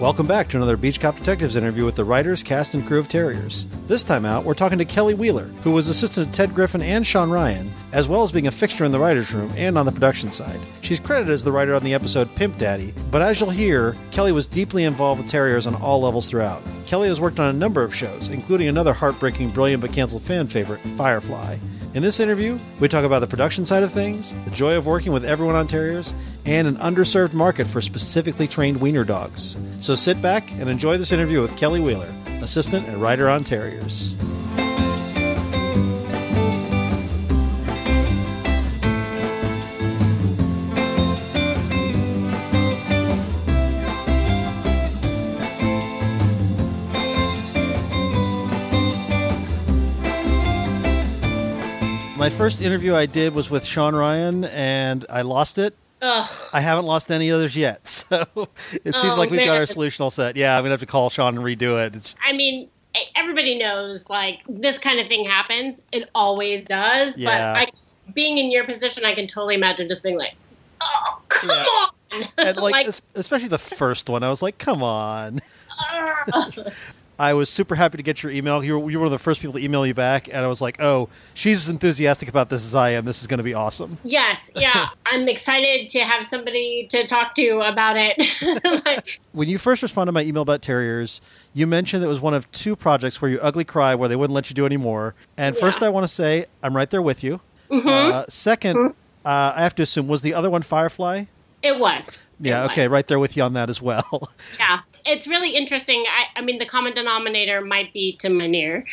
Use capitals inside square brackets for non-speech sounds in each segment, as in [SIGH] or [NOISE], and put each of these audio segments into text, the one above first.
Welcome back to another Beach Cop Detectives interview with the writers, cast, and crew of Terriers. This time out, we're talking to Kelly Wheeler, who was assistant to Ted Griffin and Shawn Ryan, as well as being a fixture in the writer's room and on the production side. She's credited as the writer on the episode Pimp Daddy, but as you'll hear, Kelly was deeply involved with Terriers on all levels throughout. Kelly has worked on a number of shows, including another heartbreaking, brilliant, but canceled fan favorite, Firefly. In this interview, we talk about the production side of things, the joy of working with everyone on Terriers, and an underserved market for specifically trained wiener dogs. So sit back and enjoy this interview with Kelly Wheeler, assistant and writer on Terriers. My first interview I did was with Shawn Ryan, and I lost it. Ugh. I haven't lost any others yet, [LAUGHS] so it seems Oh, like we've got our solution all set. Yeah, I'm gonna have to call Shawn and redo it. It's, I mean, everybody knows like this kind of thing happens. It always does. Yeah. But I, being in your position, I can totally imagine just being like, "Oh, come Yeah. on!" and [LAUGHS] like, Like, especially the first one, I was like, "Come on!" [LAUGHS] I was super happy to get your email. You were, you were one of the first people to email you back, and I was like, "Oh, she's as enthusiastic about this as I am. This is going to be awesome." yes, yeah. [LAUGHS] I'm excited to have somebody to talk to about it. [LAUGHS] Like, When you first responded to my email about terriers, you mentioned that it was one of two projects where you ugly cry, where they wouldn't let you do anymore. And first, I want to say I'm right there with you. Mm-hmm. Uh, 2nd uh, I have to assume was the other one Firefly. it was. Yeah, It was. okay, right there with you on that as well. Yeah, it's really interesting. I, I mean, the common denominator might be Tim Minear.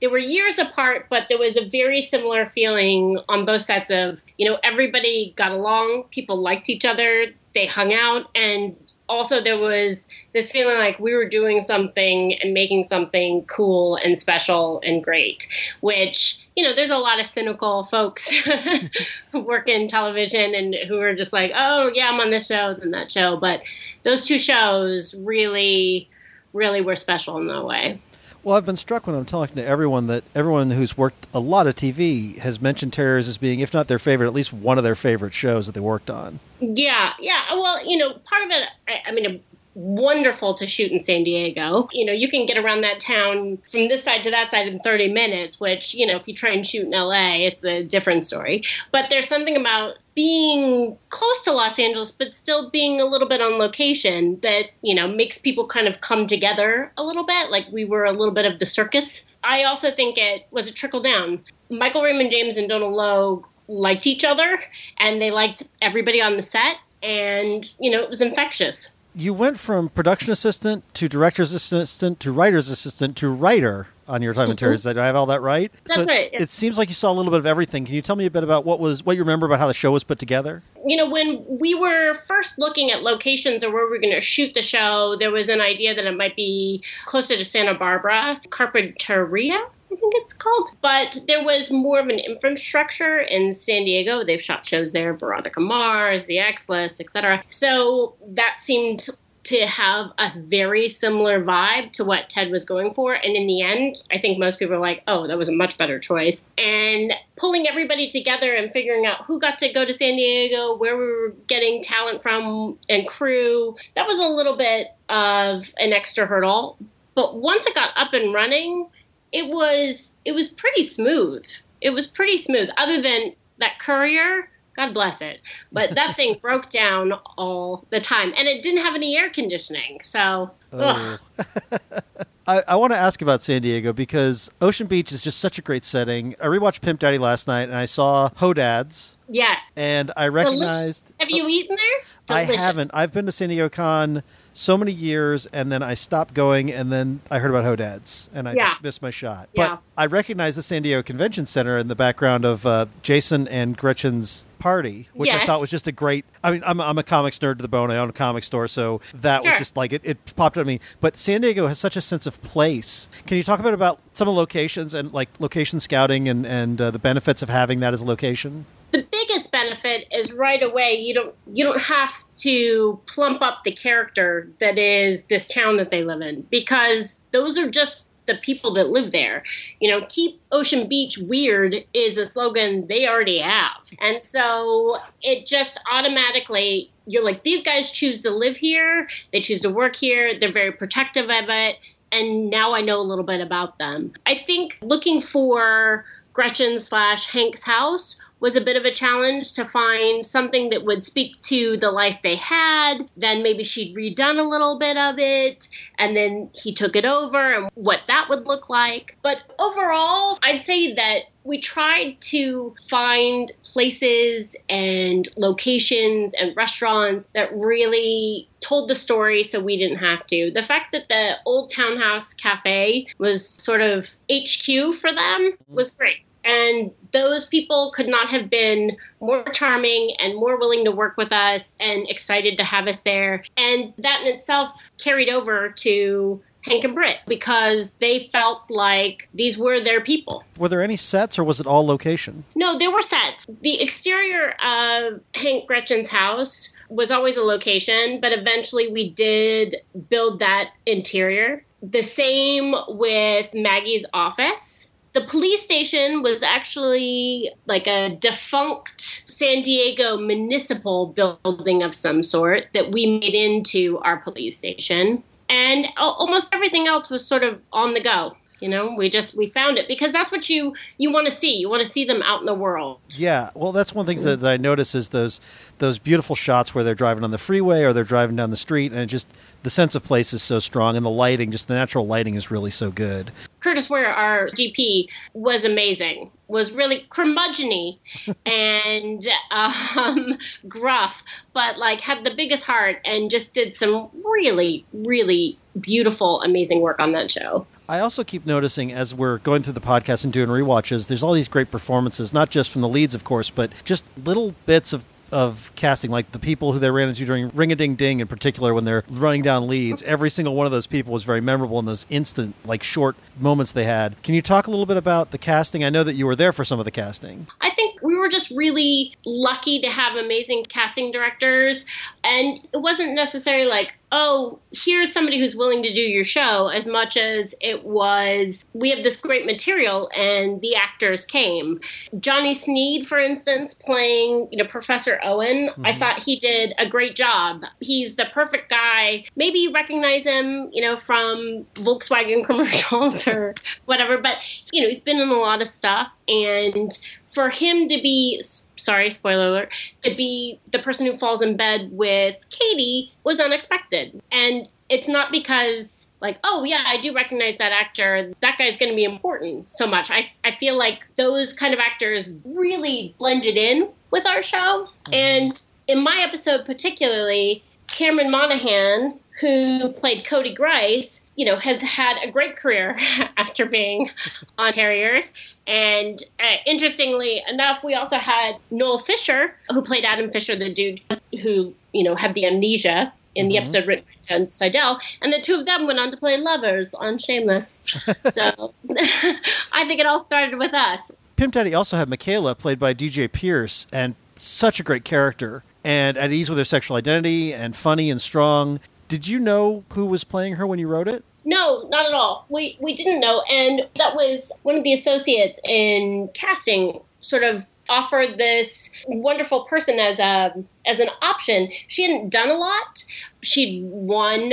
They were years apart, but there was a very similar feeling on both sets of, you know, everybody got along, people liked each other, they hung out, and also there was this feeling like we were doing something and making something cool and special and great, which, you know, there's a lot of cynical folks [LAUGHS] who work in television and who are just like, oh, yeah, I'm on this show, then that show. But those two shows really, really were special in that way. Well, I've been struck when I'm talking to everyone that everyone who's worked a lot of TV has mentioned Terriers as being, if not their favorite, at least one of their favorite shows that they worked on. Yeah, yeah. Well, you know, part of it, I, I mean, wonderful to shoot in San Diego. You know, you can get around that town from this side to that side in 30 minutes, which, you know, if you try and shoot in LA, it's a different story. But there's something about being close to Los Angeles, but still being a little bit on location that, you know, makes people kind of come together a little bit. Like we were a little bit of the circus. I also think it was a trickle down. Michael Raymond James and Donal Logue liked each other and they liked everybody on the set and you know it was infectious You went from production assistant to director's assistant to writer's assistant to writer on your time in Terriers. Did I have all that right? Mm-hmm. That's so it- right, yeah. It seems like you saw a little bit of everything. Can you tell me a bit about what was what you remember about how the show was put together? you know when we were first looking at locations or where we were going to shoot the show there was an idea that it might be closer to santa barbara carpinteria I think it's called. But there was more of an infrastructure in San Diego. They've shot shows there, Veronica Mars, The Ex List, etc. So that seemed to have a very similar vibe to what Ted was going for. And in the end, I think most people are like, oh, that was a much better choice. And pulling everybody together and figuring out who got to go to San Diego, where we were getting talent from and crew, that was a little bit of an extra hurdle. But once it got up and running, it was it was pretty smooth. It was pretty smooth, other than that courier. God bless it. But that [LAUGHS] thing broke down all the time, and it didn't have any air conditioning. So, oh. ugh. [LAUGHS] I, I want to ask about San Diego because Ocean Beach is just such a great setting. I rewatched Pimp Daddy last night and I saw Hodad's yes. and I Delicious. recognized Have you eaten there? I haven't. I've been to San Diego Con so many years, and then I stopped going, and then I heard about Hodad's, and I Yeah. just missed my shot. Yeah. But I recognize the San Diego Convention Center in the background of uh, Jason and Gretchen's party, which I thought was just a great. I mean, I'm, I'm a comics nerd to the bone. I own a comic store, so that was just like it, it popped at me. But San Diego has such a sense of place. Can you talk a bit about some of the locations and like location scouting and and uh, the benefits of having that as a location? The biggest benefit is right away you don't you don't have to plump up the character that is this town that they live in because those are just the people that live there. You know, keep Ocean Beach weird is a slogan they already have. And so it just automatically, you're like, these guys choose to live here, they choose to work here, they're very protective of it. And now I know a little bit about them. I think looking for Gretchen slash Hank's house was a bit of a challenge to find something that would speak to the life they had. Then maybe she'd redone a little bit of it, and then he took it over and what that would look like. But overall, I'd say that we tried to find places and locations and restaurants that really told the story so we didn't have to. The fact that the Old Townhouse Cafe was sort of HQ for them mm-hmm. was great and those people could not have been more charming and more willing to work with us and excited to have us there. And that in itself carried over to Hank and Britt because they felt like these were their people. Were there any sets or was it all location? No, there were sets. The exterior of Hank Gretchen's house was always a location, but eventually we did build that interior. The same with Maggie's office the police station was actually like a defunct San Diego municipal building of some sort that we made into our police station. And almost everything else was sort of on the go you know? We just we found it because that's what you you want to see. You want to see them out in the world. Yeah. Well that's one of the things that, that i notice is those those beautiful shots where they're driving on the freeway or they're driving down the street and it just the sense of place is so strong and the lighting just the natural lighting is really so good. Curtis Wehr our DP was amazing. Was really curmudgeony [LAUGHS] and um, gruff but like had the biggest heart and just did some really really beautiful amazing work on that show I also keep noticing as we're going through the podcast and doing re-watches, there's all these great performances, not just from the leads, of course, but just little bits of of casting, like the people who they ran into during Ring a Ding Ding in particular, when they're running down leads. [LAUGHS] Every single one of those people was very memorable in those instant, like short moments they had. Can you talk a little bit about the casting? I know that you were there for some of the casting. I think we were just really lucky to have amazing casting directors, and it wasn't necessarily like, oh, here's somebody who's willing to do your show as much as it was, we have this great material and the actors came. Johnny Sneed, for instance, playing, you know, Professor Owen, mm-hmm. I thought he did a great job. He's the perfect guy. Maybe you recognize him, you know, from Volkswagen [LAUGHS] commercials or whatever, but, you know, he's been in a lot of stuff. And for him to be sorry, spoiler alert, to be the person who falls in bed with Katie was unexpected. And it's not because like, oh yeah, I do recognize that actor. That guy's going to be important so much. I, I feel like those kind of actors really blended in with our show. Mm-hmm. And in my episode particularly, Cameron Monaghan, who played Cody Grice, you know, has had a great career [LAUGHS] after being on Terriers. And uh, interestingly enough, we also had Noel Fisher, who played Adam Fisher, the dude who, you know, had the amnesia in the mm-hmm. episode written by John Seidel, and the two of them went on to play lovers on Shameless. [LAUGHS] so [LAUGHS] I think it all started with us. Pimp Daddy also had Michaela, played by DJ Pierce, and such a great character, and at ease with her sexual identity, and funny and strong. Did you know who was playing her when you wrote it? No, not at all. We we didn't know, and that was one of the associates in casting. Sort of offered this wonderful person as a as an option. She hadn't done a lot. She'd won,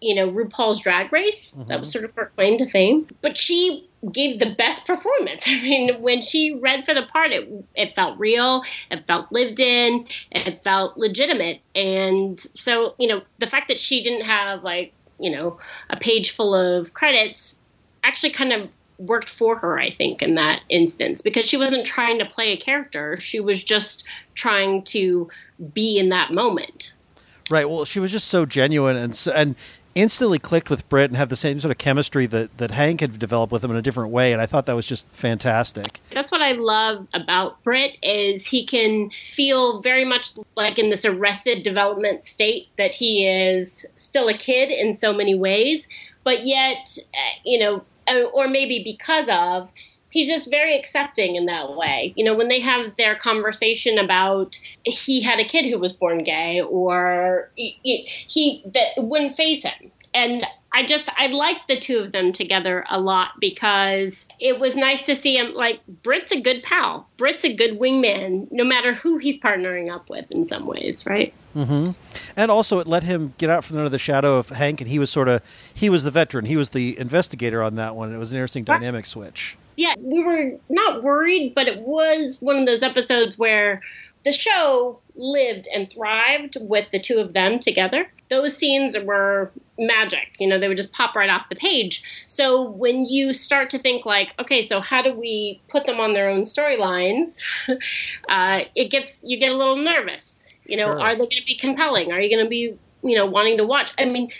you know, RuPaul's Drag Race. Mm-hmm. That was sort of her claim to fame. But she gave the best performance. [LAUGHS] I mean, when she read for the part, it it felt real, it felt lived in, it felt legitimate. And so, you know, the fact that she didn't have like you know, a page full of credits actually kind of worked for her, I think, in that instance because she wasn't trying to play a character. She was just trying to be in that moment. Right. Well, she was just so genuine and so, and instantly clicked with Britt and had the same sort of chemistry that, that Hank had developed with him in a different way. And I thought that was just fantastic. That's what I love about Britt is he can feel very much like in this arrested development state that he is still a kid in so many ways, but yet, uh, you know, or maybe because of, he's just very accepting in that way. You know, when they have their conversation about he had a kid who was born gay or he, he that wouldn't face him. And I just I liked the two of them together a lot because it was nice to see him like Britt's a good pal. Britt's a good wingman, no matter who he's partnering up with in some ways, right? Mm-hmm. And also, it let him get out from under the shadow of Hank, and he was sort of he was the veteran, he was the investigator on that one. It was an interesting dynamic switch. Yeah, we were not worried, but it was one of those episodes where the show lived and thrived with the two of them together. Those scenes were magic. You know, they would just pop right off the page. So when you start to think like, okay, so how do we put them on their own storylines? [LAUGHS] uh, it gets you get a little nervous. You know, sure. are they going to be compelling? Are you going to be, you know, wanting to watch? I mean,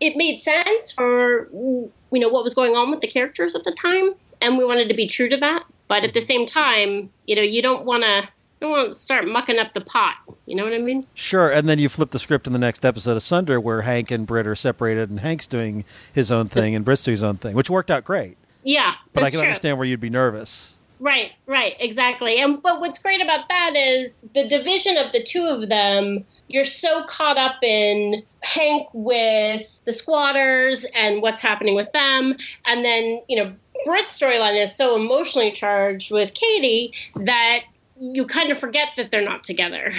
it made sense for you know what was going on with the characters at the time, and we wanted to be true to that. But at the mm-hmm. same time, you know, you don't want to don't want to start mucking up the pot. You know what I mean? Sure. And then you flip the script in the next episode Asunder, where Hank and Britt are separated, and Hank's doing his own thing, and Britt's doing his own thing, which worked out great. Yeah, but I can true. understand where you'd be nervous. Right, right, exactly. And but what's great about that is the division of the two of them. You're so caught up in Hank with the squatters and what's happening with them, and then you know Britt's storyline is so emotionally charged with Katie that you kind of forget that they're not together.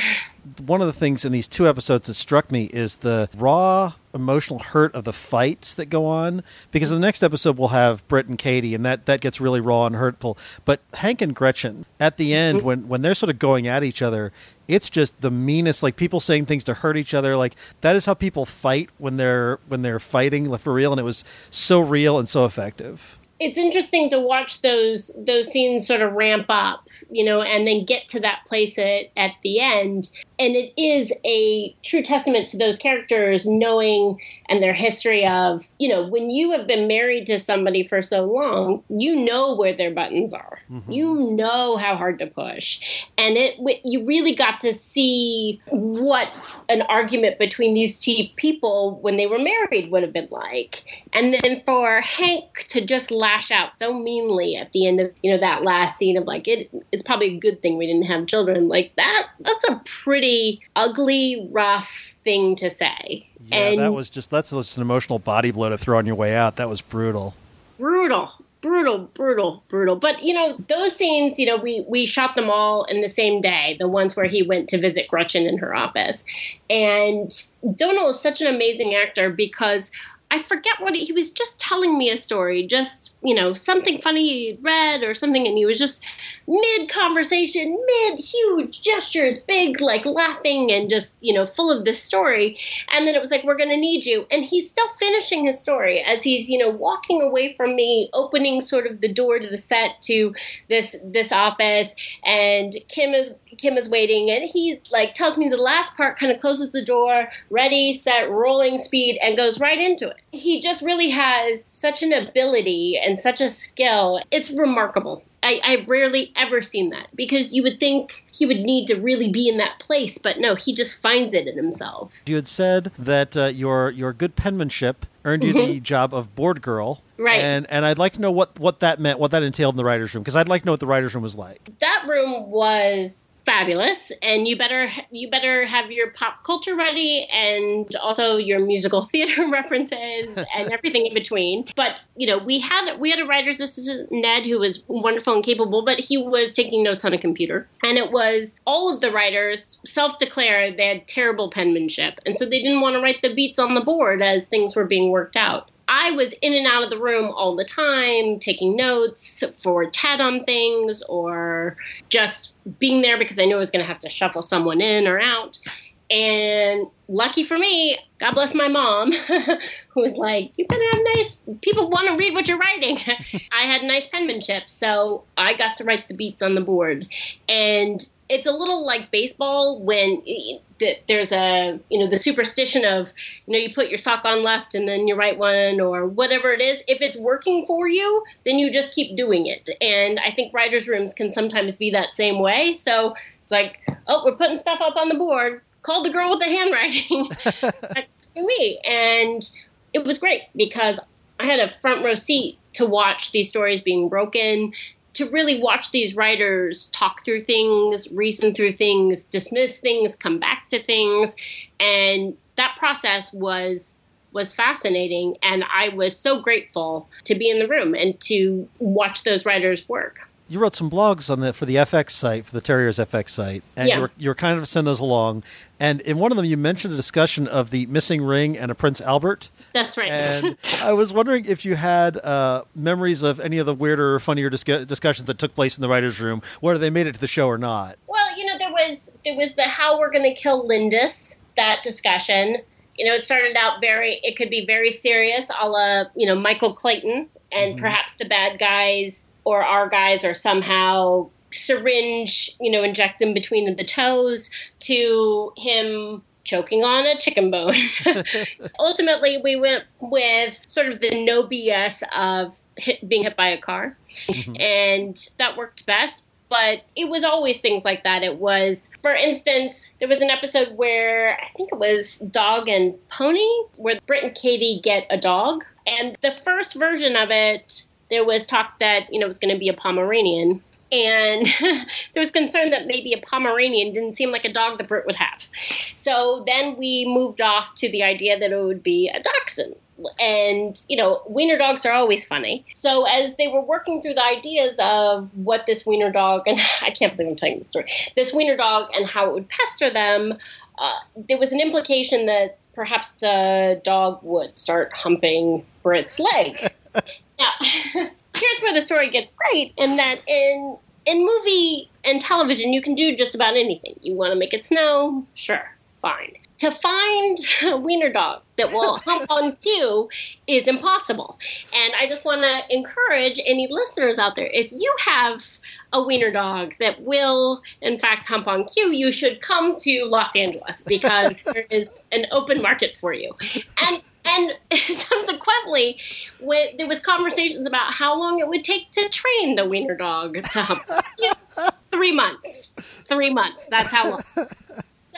One of the things in these two episodes that struck me is the raw emotional hurt of the fights that go on. Because in the next episode we'll have Britt and Katie, and that, that gets really raw and hurtful. But Hank and Gretchen at the end, mm-hmm. when when they're sort of going at each other, it's just the meanest. Like people saying things to hurt each other. Like that is how people fight when they're when they're fighting for real. And it was so real and so effective. It's interesting to watch those those scenes sort of ramp up you know, and then get to that place at, at the end. And it is a true testament to those characters knowing and their history of, you know, when you have been married to somebody for so long, you know where their buttons are. Mm-hmm. You know how hard to push. And it you really got to see what an argument between these two people when they were married would have been like. And then for Hank to just lash out so meanly at the end of, you know, that last scene of like it it's probably a good thing we didn't have children. Like that, that's a pretty ugly, rough thing to say. Yeah, and that was just that's just an emotional body blow to throw on your way out. That was brutal. Brutal. Brutal, brutal, brutal. But you know, those scenes, you know, we we shot them all in the same day. The ones where he went to visit Gretchen in her office, and Donal is such an amazing actor because I forget what he, he was just telling me a story, just you know something funny he read or something, and he was just mid conversation, mid huge gestures, big like laughing and just, you know, full of this story. And then it was like, we're going to need you. And he's still finishing his story as he's, you know, walking away from me, opening sort of the door to the set to this, this office. And Kim is, Kim is waiting and he like tells me the last part, kind of closes the door, ready, set, rolling speed, and goes right into it. He just really has such an ability and such a skill. It's remarkable. I, I've rarely ever seen that because you would think he would need to really be in that place, but no, he just finds it in himself. You had said that uh, your your good penmanship earned you mm-hmm. the job of board girl. Right. And and I'd like to know what, what that meant, what that entailed in the writers' room, because I'd like to know what the writers' room was like. That room was fabulous. And you better you better have your pop culture ready and also your musical [LAUGHS] theater [LAUGHS] references and [LAUGHS] everything in between. But you know we had we had a writer's assistant ned who was wonderful and capable but he was taking notes on a computer. And it was all of the writers self-declared they had terrible penmanship. And so they didn't want to write the beats on the board as things were being worked out I was in and out of the room all the time, taking notes for Ted on things or just being there because I knew I was going to have to shuffle someone in or out. And lucky for me, God bless my mom, [LAUGHS] who was like, You better have nice, people want to read what you're writing. [LAUGHS] I had nice penmanship, so I got to write the beats on the board. And it's a little like baseball when there's a you know the superstition of you know you put your sock on left and then your right one or whatever it is. If it's working for you then you just keep doing it. And i think writers rooms can sometimes be that same way. So it's like oh we're putting stuff up on the board. Call the girl with the handwriting. [LAUGHS] Me. And it was great because i had a front row seat to watch these stories being broken to really watch these writers talk through things, reason through things, dismiss things, come back to things. And that process was was fascinating. And I was so grateful to be in the room and to watch those writers work you wrote some blogs on the for the FX site for the Terriers FX site, and Yeah. you were you were kind of send those along. And in one of them, you mentioned a discussion of the missing ring and a Prince Albert. That's right. And [LAUGHS] I was wondering if you had uh, memories of any of the weirder, or funnier discu- discussions that took place in the writers' room, whether they made it to the show or not. Well, you know, there was there was the how we're going to kill Lindus that discussion. You know, it started out very. It could be very serious, a la you know Michael Clayton, and perhaps the bad guys or our guys are somehow syringe, you know, inject them between the toes to him choking on a chicken bone. [LAUGHS] Ultimately, we went with sort of the no BS of hit, being hit by a car, mm-hmm. and that worked best. But it was always things like that. It was, for instance, there was an episode where I think it was Dog and Pony, where Britt and Katie get a dog. And the first version of it, there was talk that, you know, it was going to be a Pomeranian. And [LAUGHS] there was concern that maybe a Pomeranian didn't seem like a dog that Britt would have. So then we moved off to the idea that it would be a dachshund. And, you know, wiener dogs are always funny. So as they were working through the ideas of what this wiener dog, and [LAUGHS] I can't believe I'm telling this story, this wiener dog and how it would pester them, uh, there was an implication that perhaps the dog would start humping Britt's leg. [LAUGHS] now, [LAUGHS] here's where the story gets great, in that in in movie and television, you can do just about anything. You want to make it snow? Sure, fine. To find a wiener dog that will [LAUGHS] hump on cue is impossible. And I just want to encourage any listeners out there if you have a wiener dog that will, in fact, hump on cue, you should come to Los Angeles because [LAUGHS] there is an open market for you. And and [LAUGHS] subsequently, when, there was conversations about how long it would take to train the wiener dog to hump. You [LAUGHS] know, three months. Three months. That's how long.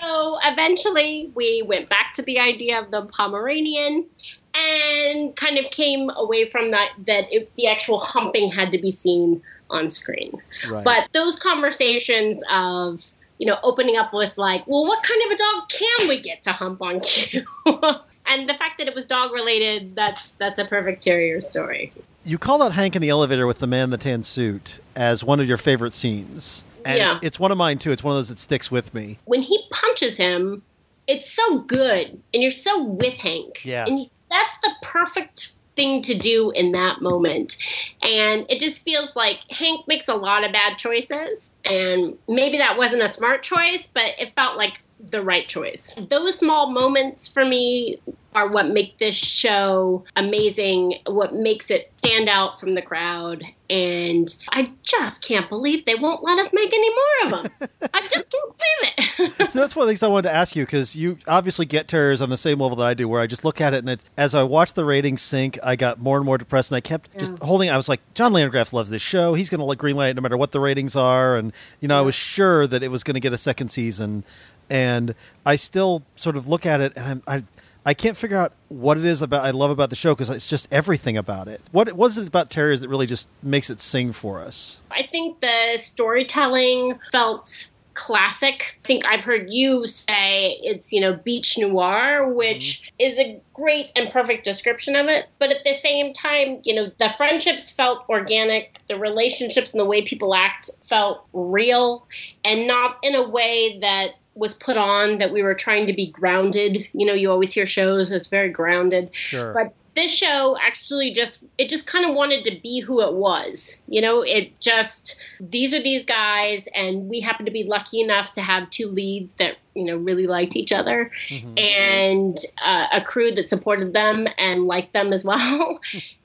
So eventually, we went back to the idea of the Pomeranian and kind of came away from that that it, the actual humping had to be seen on screen. Right. But those conversations of you know opening up with like, well, what kind of a dog can we get to hump on cue? [LAUGHS] and the fact that it was dog related, that's that's a perfect terrier story. You call out Hank in the elevator with the man in the tan suit as one of your favorite scenes. And Yeah. it's, it's one of mine too. It's one of those that sticks with me. when he punches him, it's so good, and you're so with Hank. Yeah. And that's the perfect thing to do in that moment. And it just feels like Hank makes a lot of bad choices, and maybe that wasn't a smart choice, but it felt like the right choice. Those small moments for me are what make this show amazing, what makes it stand out from the crowd. And I just can't believe they won't let us make any more of them. [LAUGHS] I just can't believe it. So that's one of the things I wanted to ask you because you obviously get terriers on the same level that I do, where I just look at it and it, as I watched the ratings sink, I got more and more depressed, and I kept just holding. I was like, John Landgraf loves this show. He's going to green light it no matter what the ratings are, and you know, I was sure that it was going to get a second season, and I still sort of look at it and I'm, I. I can't figure out what it is about I love about the show because it's just everything about it. What what is it about terriers that really just makes it sing for us? I think the storytelling felt classic. I think I've heard you say it's, you know, beach noir, which mm-hmm. is a great and perfect description of it. But at the same time, you know, the friendships felt organic, the relationships and the way people act felt real, and not in a way that was put on that we were trying to be grounded. You know, you always hear shows that's very grounded. Sure. But this show actually just it just kind of wanted to be who it was. You know, it just these are these guys and we happen to be lucky enough to have two leads that, you know, really liked each other and uh, a crew that supported them and liked them as [LAUGHS] well.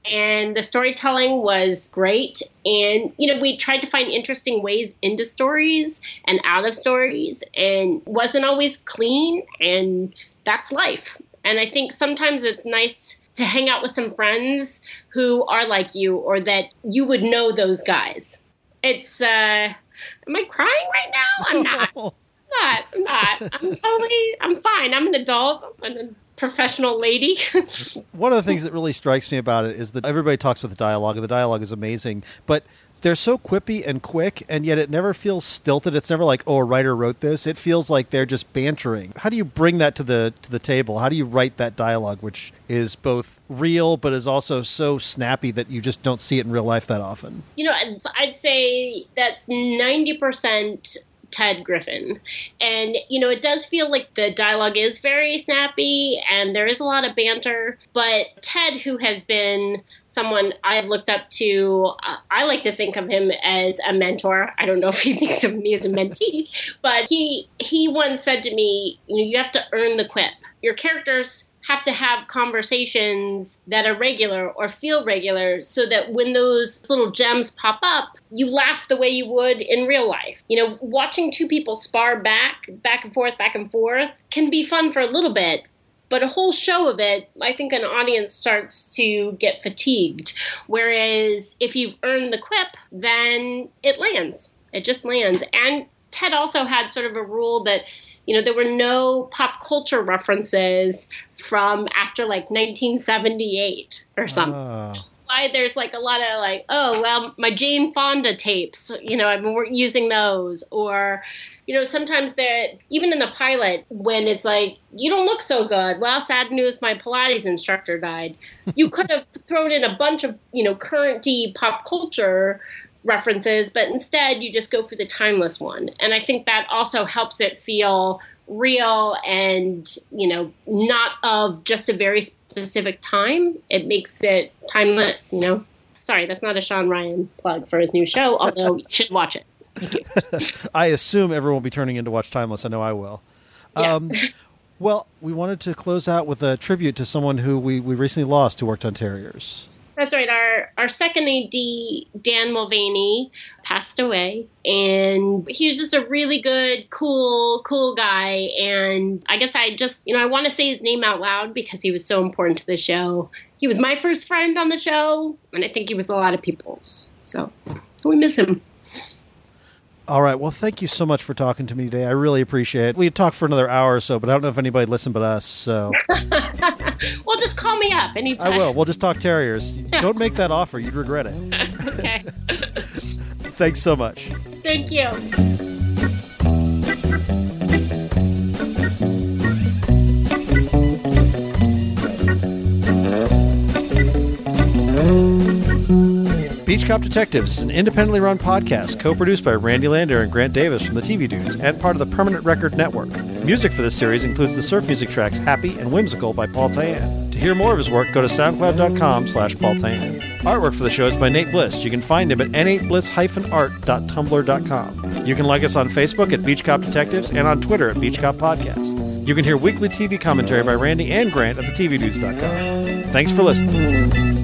and the storytelling was great and you know, we tried to find interesting ways into stories and out of stories and wasn't always clean and that's life. And I think sometimes it's nice to hang out with some friends who are like you or that you would know those guys. It's uh am I crying right now? I'm not. [LAUGHS] I'm not. I'm not. I'm totally I'm fine. I'm an adult. I'm a professional lady. [LAUGHS] One of the things that really strikes me about it is that everybody talks about the dialogue, and the dialogue is amazing. But they're so quippy and quick, and yet it never feels stilted. It's never like, oh, a writer wrote this. It feels like they're just bantering. How do you bring that to the to the table? How do you write that dialogue, which is both real but is also so snappy that you just don't see it in real life that often? You know, I'd, say that's ninety percent Ted Griffin. And, you know, it does feel like the dialogue is very snappy and there is a lot of banter. But Ted, who has been someone I've looked up to, uh, I like to think of him as a mentor. I don't know if he [LAUGHS] thinks of me as a mentee, but he he once said to me, you know, you have to earn the quip. Your characters have to have conversations that are regular or feel regular so that when those little gems pop up, you laugh the way you would in real life. You know, watching two people spar back, back and forth, back and forth can be fun for a little bit, but a whole show of it, I think an audience starts to get fatigued. Whereas if you've earned the quip, then it lands. It just lands. And Ted also had sort of a rule that you know, there were no pop culture references from after like 1978 or something. Uh. Why there's like a lot of like, oh, well, my Jane Fonda tapes, you know, I've been using those. Or, you know, sometimes they're, even in the pilot, when it's like, you don't look so good. Well, sad news, my Pilates instructor died. You could have thrown in a bunch of, you know, current pop culture references, but instead you just go for the timeless one. And I think that also helps it feel real and, you know, not of just a very specific time. It makes it timeless, you know. Sorry, that's not a Shawn Ryan plug for his new show, although you should watch it. [LAUGHS] I assume everyone will be turning in to watch Timeless. I know I will. Yeah. Um, well, we wanted to close out with a tribute to someone who we, we recently lost who worked on Terriers. That's right. Our our second AD, Dan Mulvaney, passed away, and he was just a really good, cool, cool guy. And I guess I just, you know, I want to say his name out loud because he was so important to the show. He was my first friend on the show, and I think he was a lot of people's. So we miss him. All right. Well, thank you so much for talking to me today. I really appreciate it. We would talk for another hour or so, but I don't know if anybody listened but us. So, [LAUGHS] well, just call me up anytime. I will. We'll just talk terriers. don't make that offer; you'd regret it. [LAUGHS] okay. [LAUGHS] Thanks so much. Thank you. Beach Cop Detectives is an independently run podcast co-produced by Randy Lander and Grant Davis from the TV Dudes and part of the Permanent Record Network. Music for this series includes the surf music tracks Happy and Whimsical by Paul Tyan. To hear more of his work, go to soundcloud.com slash Paul Tyan. Artwork for the show is by Nate Bliss. You can find him at n8bliss-art.tumblr.com. You can like us on Facebook at Beach Cop Detectives and on Twitter at Beach Cop Podcast. You can hear weekly TV commentary by Randy and Grant at thetvdudes.com. Thanks for listening.